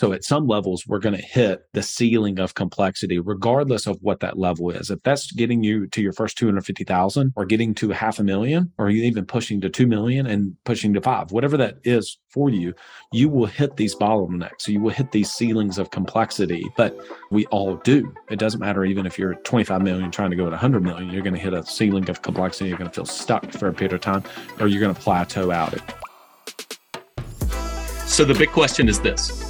So at some levels, we're going to hit the ceiling of complexity, regardless of what that level is. If that's getting you to your first 250,000 or getting to half a million, or even pushing to 2 million and pushing to five, whatever that is for you, you will hit these bottlenecks. So you will hit these ceilings of complexity, but we all do. It doesn't matter even if you're 25 million trying to go to 100 million, you're going to hit a ceiling of complexity. You're going to feel stuck for a period of time, or you're going to plateau out. So the big question is this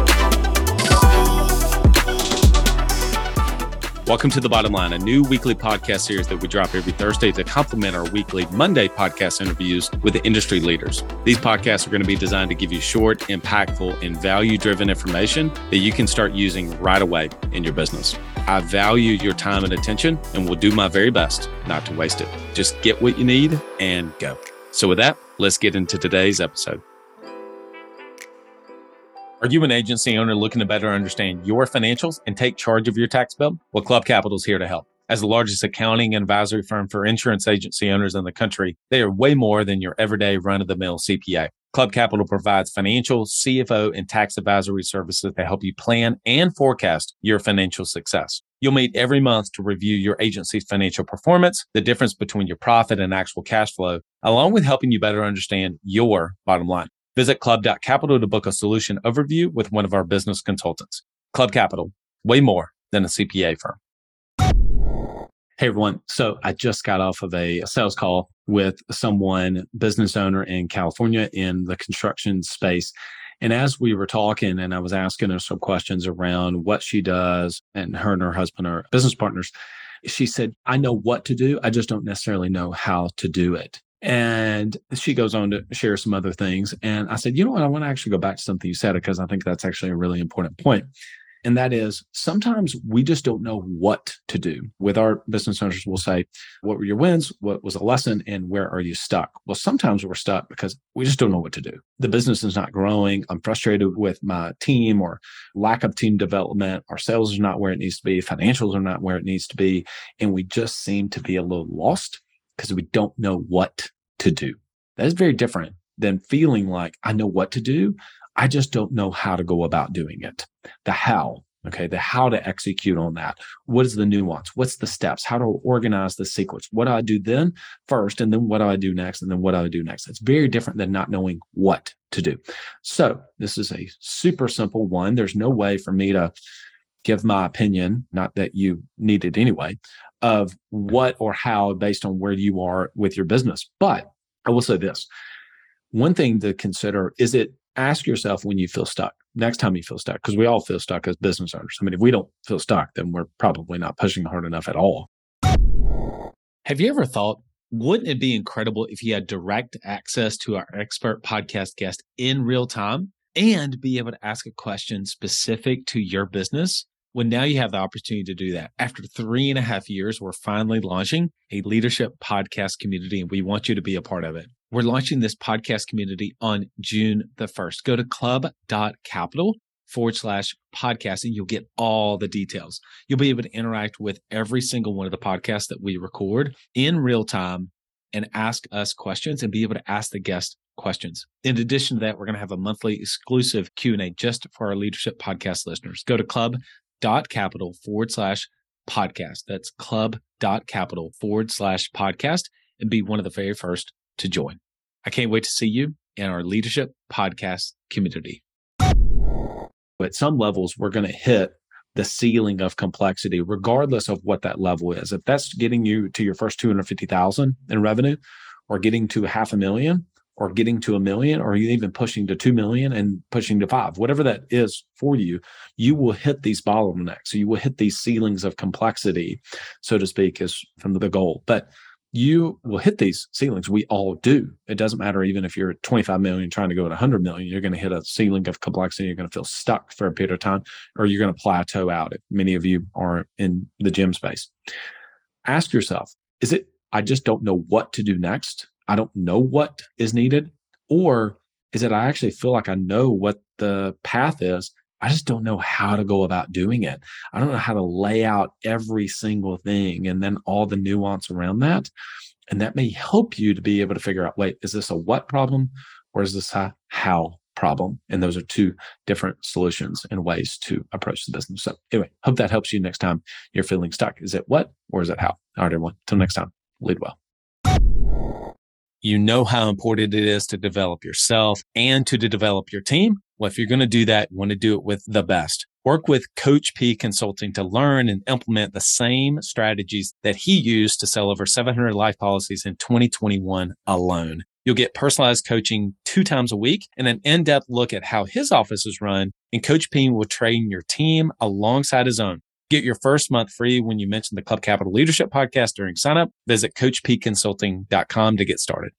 Welcome to The Bottom Line, a new weekly podcast series that we drop every Thursday to complement our weekly Monday podcast interviews with the industry leaders. These podcasts are going to be designed to give you short, impactful, and value driven information that you can start using right away in your business. I value your time and attention and will do my very best not to waste it. Just get what you need and go. So, with that, let's get into today's episode. Are you an agency owner looking to better understand your financials and take charge of your tax bill? Well, Club Capital is here to help. As the largest accounting and advisory firm for insurance agency owners in the country, they are way more than your everyday run of the mill CPA. Club Capital provides financial, CFO, and tax advisory services to help you plan and forecast your financial success. You'll meet every month to review your agency's financial performance, the difference between your profit and actual cash flow, along with helping you better understand your bottom line. Visit club.capital to book a solution overview with one of our business consultants. Club Capital, way more than a CPA firm. Hey everyone. So I just got off of a sales call with someone, business owner in California in the construction space. And as we were talking and I was asking her some questions around what she does and her and her husband are business partners, she said, I know what to do. I just don't necessarily know how to do it. And she goes on to share some other things. And I said, you know what? I want to actually go back to something you said because I think that's actually a really important point. And that is sometimes we just don't know what to do. With our business owners, we'll say, What were your wins? What was a lesson? And where are you stuck? Well, sometimes we're stuck because we just don't know what to do. The business is not growing. I'm frustrated with my team or lack of team development. Our sales is not where it needs to be. Financials are not where it needs to be. And we just seem to be a little lost because we don't know what to do. That is very different than feeling like I know what to do. I just don't know how to go about doing it. The how, okay, the how to execute on that. What is the nuance? What's the steps? How to organize the sequence? What do I do then first? And then what do I do next? And then what do I do next? It's very different than not knowing what to do. So this is a super simple one. There's no way for me to give my opinion, not that you need it anyway, of what or how based on where you are with your business. But I will say this one thing to consider is it ask yourself when you feel stuck next time you feel stuck because we all feel stuck as business owners. I mean if we don't feel stuck then we're probably not pushing hard enough at all. Have you ever thought wouldn't it be incredible if you had direct access to our expert podcast guest in real time and be able to ask a question specific to your business well, now you have the opportunity to do that. After three and a half years, we're finally launching a leadership podcast community, and we want you to be a part of it. We're launching this podcast community on June the 1st. Go to club.capital forward slash podcast and you'll get all the details. You'll be able to interact with every single one of the podcasts that we record in real time and ask us questions and be able to ask the guest questions. In addition to that, we're going to have a monthly exclusive Q&A just for our leadership podcast listeners. Go to club dot capital forward slash podcast. That's club dot capital forward slash podcast and be one of the very first to join. I can't wait to see you in our leadership podcast community. At some levels, we're going to hit the ceiling of complexity, regardless of what that level is. If that's getting you to your first 250,000 in revenue or getting to half a million, or getting to a million or you even pushing to 2 million and pushing to five, whatever that is for you, you will hit these bottlenecks. So you will hit these ceilings of complexity, so to speak, is from the goal. But you will hit these ceilings. We all do. It doesn't matter even if you're 25 million trying to go to 100 million, you're going to hit a ceiling of complexity. You're going to feel stuck for a period of time, or you're going to plateau out. If many of you are in the gym space, ask yourself: Is it? I just don't know what to do next I don't know what is needed, Or is it I actually feel like I know what the path is? I just don't know how to go about doing it. I don't know how to lay out every single thing and then all the nuance around that. And that may help you to be able to figure out wait, is this a what problem or is this a how problem? And those are two different solutions and ways to approach the business. So, anyway, hope that helps you next time you're feeling stuck. Is it what or is it how? All right, everyone. Till next time, lead well. You know how important it is to develop yourself and to develop your team. Well, if you're going to do that, you want to do it with the best. Work with Coach P Consulting to learn and implement the same strategies that he used to sell over 700 life policies in 2021 alone. You'll get personalized coaching two times a week and an in-depth look at how his office is run. And Coach P will train your team alongside his own. Get your first month free when you mention the Club Capital Leadership Podcast during signup. Visit CoachPConsulting.com to get started.